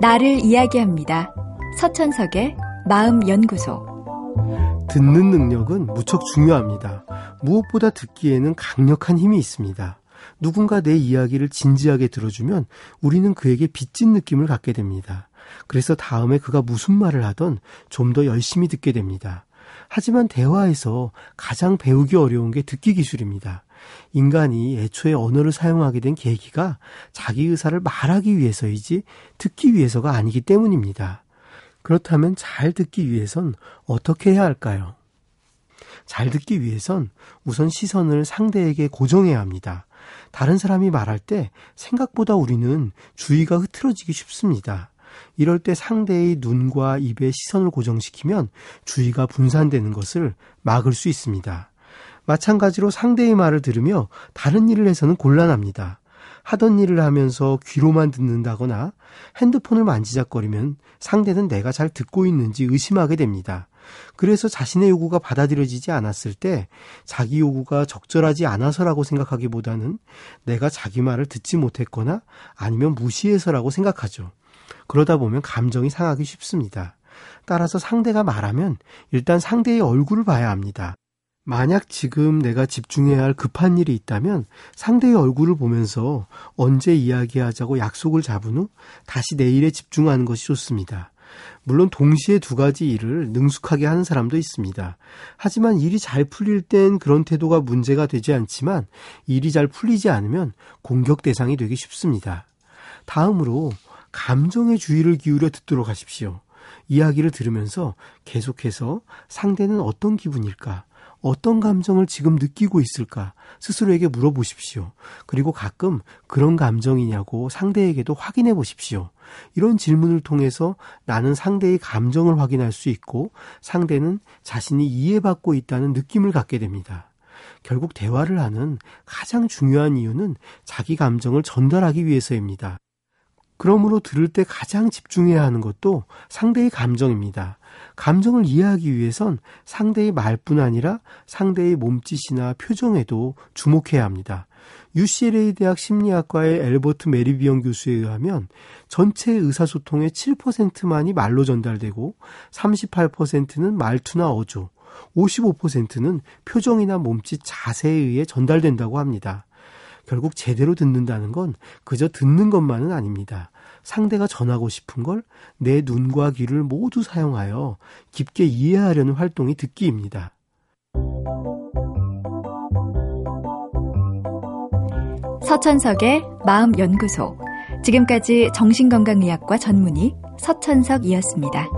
나를 이야기합니다. 서천석의 마음연구소. 듣는 능력은 무척 중요합니다. 무엇보다 듣기에는 강력한 힘이 있습니다. 누군가 내 이야기를 진지하게 들어주면 우리는 그에게 빚진 느낌을 갖게 됩니다. 그래서 다음에 그가 무슨 말을 하던 좀 더 열심히 듣게 됩니다. 하지만 대화에서 가장 배우기 어려운 게 듣기 기술입니다. 인간이 애초에 언어를 사용하게 된 계기가 자기 의사를 말하기 위해서이지 듣기 위해서가 아니기 때문입니다. 그렇다면 잘 듣기 위해선 어떻게 해야 할까요? 잘 듣기 위해선 우선 시선을 상대에게 고정해야 합니다. 다른 사람이 말할 때 생각보다 우리는 주의가 흐트러지기 쉽습니다. 이럴 때 상대의 눈과 입에 시선을 고정시키면 주의가 분산되는 것을 막을 수 있습니다. 마찬가지로 상대의 말을 들으며 다른 일을 해서는 곤란합니다. 하던 일을 하면서 귀로만 듣는다거나 핸드폰을 만지작거리면 상대는 내가 잘 듣고 있는지 의심하게 됩니다. 그래서 자신의 요구가 받아들여지지 않았을 때 자기 요구가 적절하지 않아서라고 생각하기보다는 내가 자기 말을 듣지 못했거나 아니면 무시해서라고 생각하죠. 그러다 보면 감정이 상하기 쉽습니다. 따라서 상대가 말하면 일단 상대의 얼굴을 봐야 합니다. 만약 지금 내가 집중해야 할 급한 일이 있다면 상대의 얼굴을 보면서 언제 이야기하자고 약속을 잡은 후 다시 내 일에 집중하는 것이 좋습니다. 물론 동시에 두 가지 일을 능숙하게 하는 사람도 있습니다. 하지만 일이 잘 풀릴 땐 그런 태도가 문제가 되지 않지만 일이 잘 풀리지 않으면 공격 대상이 되기 쉽습니다. 다음으로 감정의 주의를 기울여 듣도록 하십시오. 이야기를 들으면서 계속해서 상대는 어떤 기분일까? 어떤 감정을 지금 느끼고 있을까 스스로에게 물어보십시오. 그리고 가끔 그런 감정이냐고 상대에게도 확인해 보십시오. 이런 질문을 통해서 나는 상대의 감정을 확인할 수 있고 상대는 자신이 이해받고 있다는 느낌을 갖게 됩니다. 결국 대화를 하는 가장 중요한 이유는 자기 감정을 전달하기 위해서입니다. 그러므로 들을 때 가장 집중해야 하는 것도 상대의 감정입니다. 감정을 이해하기 위해선 상대의 말뿐 아니라 상대의 몸짓이나 표정에도 주목해야 합니다. UCLA 대학 심리학과의 엘버트 메리비언 교수에 의하면 전체 의사소통의 7%만이 말로 전달되고 38%는 말투나 어조, 55%는 표정이나 몸짓 자세에 의해 전달된다고 합니다. 결국 제대로 듣는다는 건 그저 듣는 것만은 아닙니다. 상대가 전하고 싶은 걸 내 눈과 귀를 모두 사용하여 깊게 이해하려는 활동이 듣기입니다. 서천석의 마음연구소. 지금까지 정신건강의학과 전문의 서천석이었습니다.